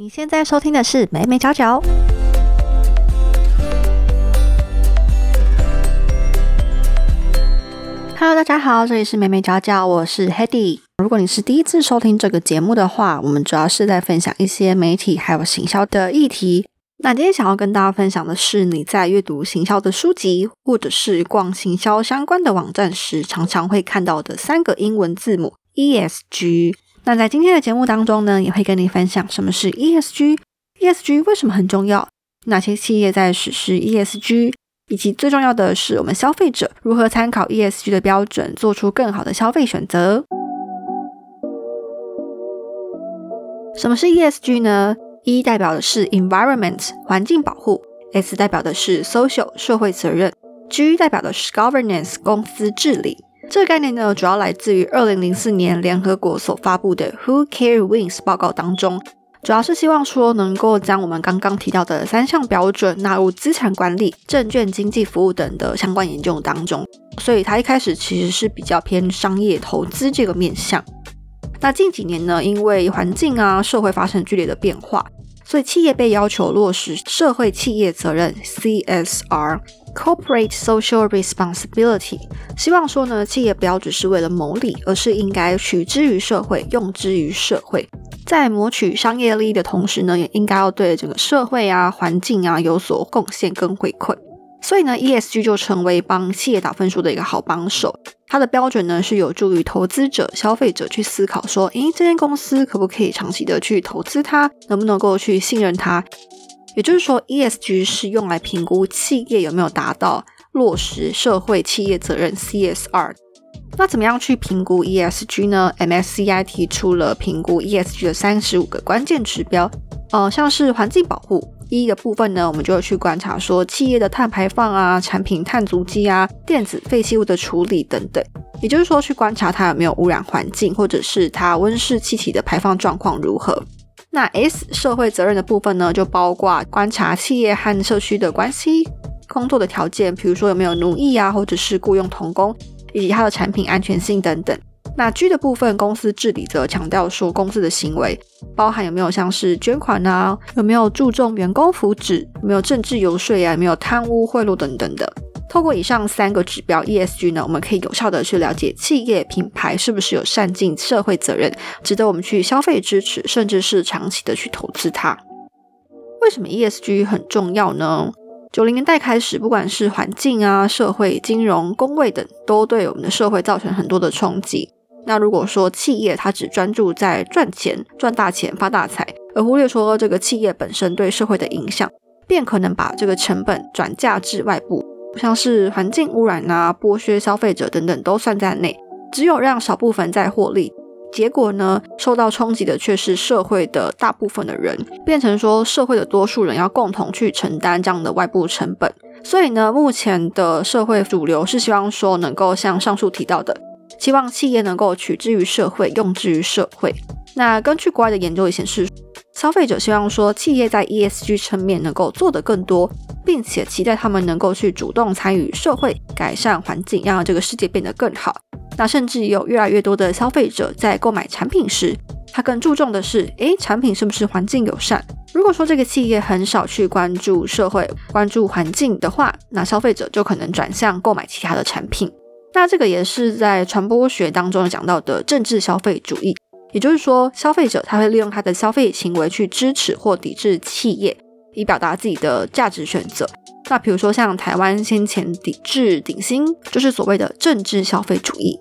你现在收听的是美美角角。Hello，大家好，这里是美美角角，我是 Hedy。如果你是第一次收听这个节目的话，我们主要是在分享一些媒体还有行销的议题。那今天想要跟大家分享的是，你在阅读行销的书籍，或者是逛行销相关的网站时，常常会看到的三个英文字母 ESG。那在今天的节目当中呢，也会跟你分享什么是 ESG，ESG 为什么很重要，哪些企业在实施 ESG，以及最重要的是，我们消费者如何参考 ESG 的标准，做出更好的消费选择。什么是 ESG 呢？E 代表的是 environment 环境保护，S 代表的是 social 社会责任，G 代表的是 governance 公司治理。这个概念呢，主要来自于二零零四年联合国所发布的 Who Care Wins 报告当中，主要是希望说能够将我们刚刚提到的三项标准纳入资产管理、证券经济服务等的相关研究当中。所以它一开始其实是比较偏商业投资这个面向。那近几年呢，因为环境啊社会发生剧烈的变化，所以企业被要求落实社会企业责任 （CSR，Corporate Social Responsibility）。希望说呢，企业不要只是为了牟利，而是应该取之于社会，用之于社会。在谋取商业利益的同时呢，也应该要对整个社会啊、环境啊有所贡献跟回馈。所以呢，ESG 就成为帮企业打分数的一个好帮手。它的标准呢，是有助于投资者、消费者去思考说，诶，这间公司可不可以长期的去投资它，能不能够去信任它？也就是说，ESG 是用来评估企业有没有达到落实社会企业责任 CSR。那怎么样去评估 ESG 呢？MSCI 提出了评估 ESG 的三十五个关键指标，呃，像是环境保护。一的部分呢，我们就会去观察说企业的碳排放啊、产品碳足迹啊、电子废弃物的处理等等，也就是说去观察它有没有污染环境，或者是它温室气体的排放状况如何。那 S 社会责任的部分呢，就包括观察企业和社区的关系、工作的条件，比如说有没有奴役啊，或者是雇佣童工，以及它的产品安全性等等。那 G 的部分，公司治理则强调说，公司的行为包含有没有像是捐款啊，有没有注重员工福祉，有没有政治游说啊，有没有贪污贿赂等等的。透过以上三个指标 ESG 呢，我们可以有效的去了解企业品牌是不是有善尽社会责任，值得我们去消费支持，甚至是长期的去投资它。为什么 ESG 很重要呢？九零年代开始，不管是环境啊、社会、金融、工位等，都对我们的社会造成很多的冲击。那如果说企业它只专注在赚钱、赚大钱、发大财，而忽略说这个企业本身对社会的影响，便可能把这个成本转嫁至外部，像是环境污染啊、剥削消费者等等都算在内。只有让少部分在获利，结果呢，受到冲击的却是社会的大部分的人，变成说社会的多数人要共同去承担这样的外部成本。所以呢，目前的社会主流是希望说能够像上述提到的。希望企业能够取之于社会，用之于社会。那根据国外的研究也显示，消费者希望说企业在 ESG 层面能够做得更多，并且期待他们能够去主动参与社会，改善环境，让这个世界变得更好。那甚至有越来越多的消费者在购买产品时，他更注重的是，诶，产品是不是环境友善？如果说这个企业很少去关注社会、关注环境的话，那消费者就可能转向购买其他的产品。那这个也是在传播学当中讲到的政治消费主义，也就是说，消费者他会利用他的消费行为去支持或抵制企业，以表达自己的价值选择。那比如说像台湾先前抵制顶薪，就是所谓的政治消费主义。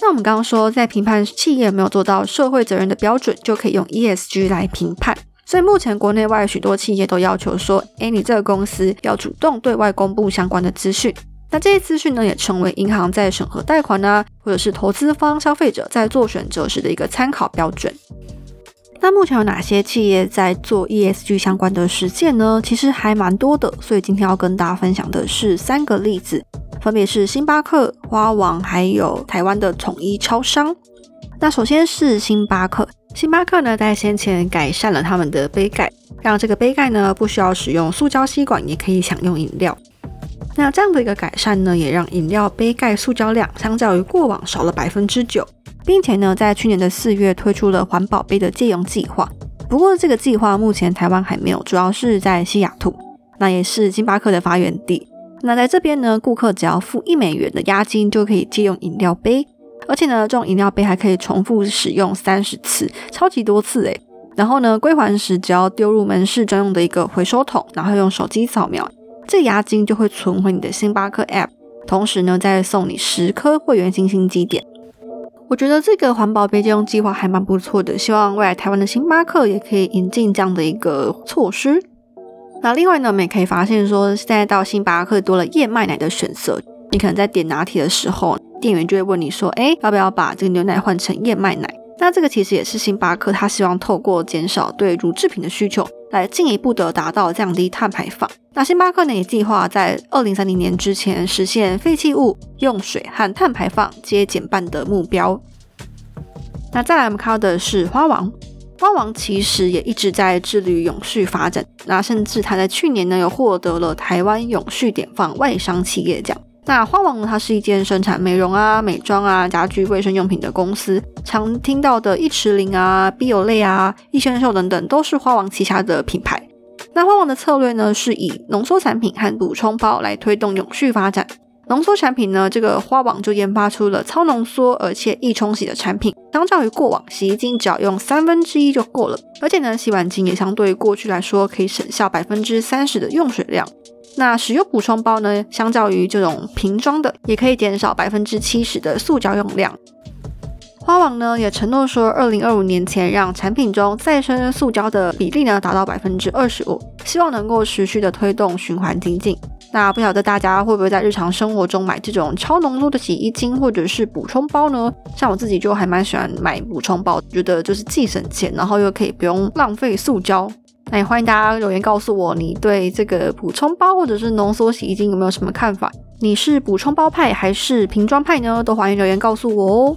那我们刚刚说，在评判企业没有做到社会责任的标准，就可以用 ESG 来评判。所以目前国内外许多企业都要求说，哎，你这个公司要主动对外公布相关的资讯。那这些资讯呢，也成为银行在审核贷款呢，或者是投资方消费者在做选择时的一个参考标准。那目前有哪些企业在做 ESG 相关的实践呢？其实还蛮多的，所以今天要跟大家分享的是三个例子，分别是星巴克、花王，还有台湾的统一超商。那首先是星巴克，星巴克呢在先前改善了他们的杯盖，让这个杯盖呢不需要使用塑胶吸管，也可以享用饮料。那这样的一个改善呢，也让饮料杯盖塑胶量相较于过往少了百分之九，并且呢，在去年的四月推出了环保杯的借用计划，不过这个计划目前台湾还没有，主要是在西雅图，那也是星巴克的发源地。那在这边呢，顾客只要付一美元的押金就可以借用饮料杯，而且呢，这种饮料杯还可以重复使用三十次，超级多次诶。然后呢，归还时只要丢入门市专用的一个回收桶，然后用手机扫描，这押金就会存回你的星巴克 App，同时呢，再送你十颗会员星星积点。我觉得这个环保杯借用计划还蛮不错的，希望未来台湾的星巴克也可以引进这样的一个措施。那另外呢，我们也可以发现说，现在到星巴克多了燕麦奶的选择。你可能在点拿铁的时候，店员就会问你说：“哎，要不要把这个牛奶换成燕麦奶？”那这个其实也是星巴克他希望透过减少对乳制品的需求，来进一步的达到降低碳排放。那星巴克呢也计划在二零三零年之前实现废弃物、用水和碳排放皆减半的目标。那再来我们看到的是花王。花王其实也一直在致力于永续发展，那甚至他在去年呢，有获得了台湾永续典范外商企业奖。那花王呢，它是一间生产美容啊、美妆啊、家居卫生用品的公司，常听到的益驰灵啊、必有类啊、益生秀等等，都是花王旗下的品牌。那花王的策略呢，是以浓缩产品和补充包来推动永续发展。浓缩产品呢，这个花王就研发出了超浓缩而且易冲洗的产品。相较于过往，洗衣精只要用三分之一就够了，而且呢，洗碗巾也相对于过去来说可以省下百分之三十的用水量。那使用补充包呢，相较于这种瓶装的，也可以减少百分之七十的塑胶用量。花王呢也承诺说，二零二五年前让产品中再生塑胶的比例呢达到百分之二十五，希望能够持续的推动循环经济。那不晓得大家会不会在日常生活中买这种超浓缩的洗衣精或者是补充包呢？像我自己就还蛮喜欢买补充包，觉得就是既省钱，然后又可以不用浪费塑胶。那也欢迎大家留言告诉我，你对这个补充包或者是浓缩洗衣精有没有什么看法？你是补充包派还是瓶装派呢？都欢迎留言告诉我哦。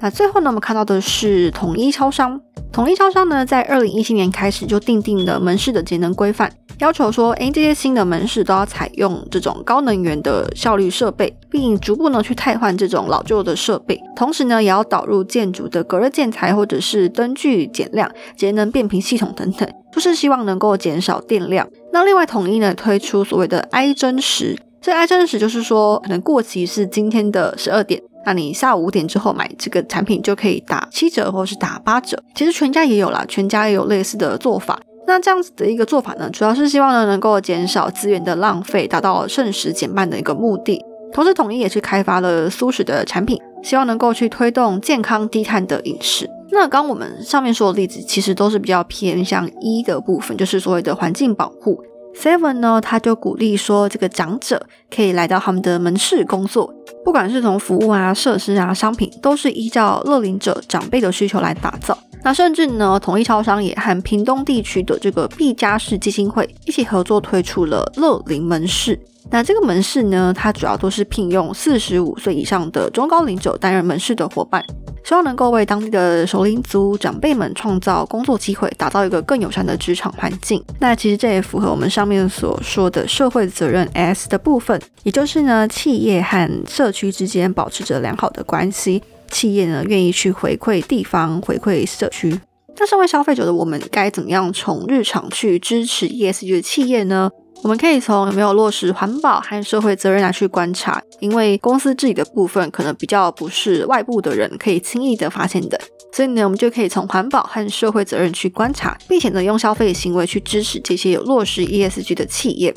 那最后呢，我们看到的是统一超商。统一超商呢，在二零一七年开始就订定了门市的节能规范。要求说，哎，这些新的门市都要采用这种高能源的效率设备，并逐步呢去汰换这种老旧的设备。同时呢，也要导入建筑的隔热建材或者是灯具减量、节能变频系统等等，就是希望能够减少电量。那另外，统一呢推出所谓的 I 真实，这 I 真实就是说，可能过期是今天的十二点，那你下午五点之后买这个产品就可以打七折或者是打八折。其实全家也有啦，全家也有类似的做法。那这样子的一个做法呢，主要是希望呢能够减少资源的浪费，达到剩食减半的一个目的。同时，统一也去开发了素食的产品，希望能够去推动健康低碳的饮食。那刚我们上面说的例子，其实都是比较偏向一的部分，就是所谓的环境保护。Seven 呢，他就鼓励说，这个长者可以来到他们的门市工作，不管是从服务啊、设施啊、商品，都是依照乐龄者长辈的需求来打造。那甚至呢，统一超商也和屏东地区的这个毕加士基金会一起合作推出了乐龄门市。那这个门市呢，它主要都是聘用四十五岁以上的中高龄者担任门市的伙伴，希望能够为当地的首领族长辈们创造工作机会，打造一个更友善的职场环境。那其实这也符合我们上面所说的社会责任 S 的部分，也就是呢，企业和社区之间保持着良好的关系。企业呢愿意去回馈地方、回馈社区，那身为消费者的我们该怎么样从日常去支持 ESG 的企业呢？我们可以从有没有落实环保和社会责任来去观察，因为公司自己的部分可能比较不是外部的人可以轻易的发现的，所以呢，我们就可以从环保和社会责任去观察，并且呢，用消费行为去支持这些有落实 ESG 的企业。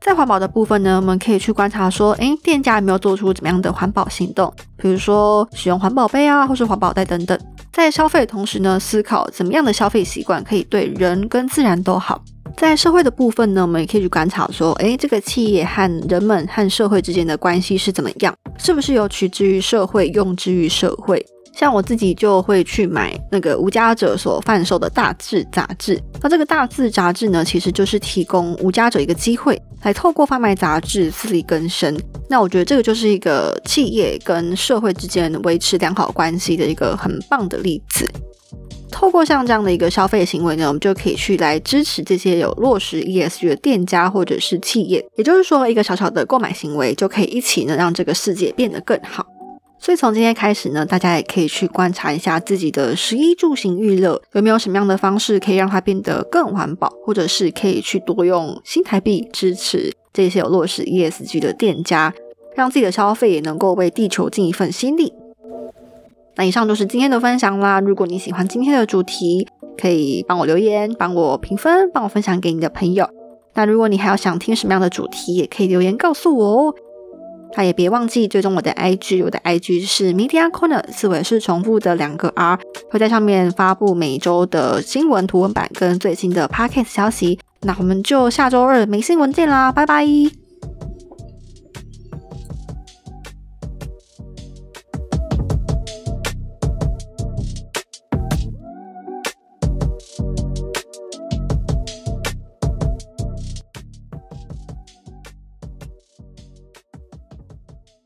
在环保的部分呢，我们可以去观察说，诶，店家有没有做出怎么样的环保行动，比如说使用环保杯啊，或是环保袋等等。在消费的同时呢，思考怎么样的消费习惯可以对人跟自然都好。在社会的部分呢，我们也可以去观察说，诶，这个企业和人们和社会之间的关系是怎么样，是不是有取之于社会，用之于社会。像我自己就会去买那个无家者所贩售的大志杂志。那这个大字杂志呢，其实就是提供无家者一个机会，来透过贩卖杂志自力更生。那我觉得这个就是一个企业跟社会之间维持良好关系的一个很棒的例子。透过像这样的一个消费行为呢，我们就可以去来支持这些有落实 ESG 的店家或者是企业。也就是说，一个小小的购买行为就可以一起呢让这个世界变得更好。所以从今天开始呢，大家也可以去观察一下自己的食衣住行娱乐有没有什么样的方式可以让它变得更环保，或者是可以去多用新台币支持这些有落实 ESG 的店家，让自己的消费也能够为地球尽一份心力。那以上就是今天的分享啦。如果你喜欢今天的主题，可以帮我留言，帮我评分，帮我分享给你的朋友。那如果你还要想听什么样的主题，也可以留言告诉我哦。那也别忘记追踪我的 IG，我的 IG 是 Media Corner，思维是重复的两个 R，会在上面发布每周的新闻图文版跟最新的 Podcast 消息。那我们就下周二没新闻见啦，拜拜。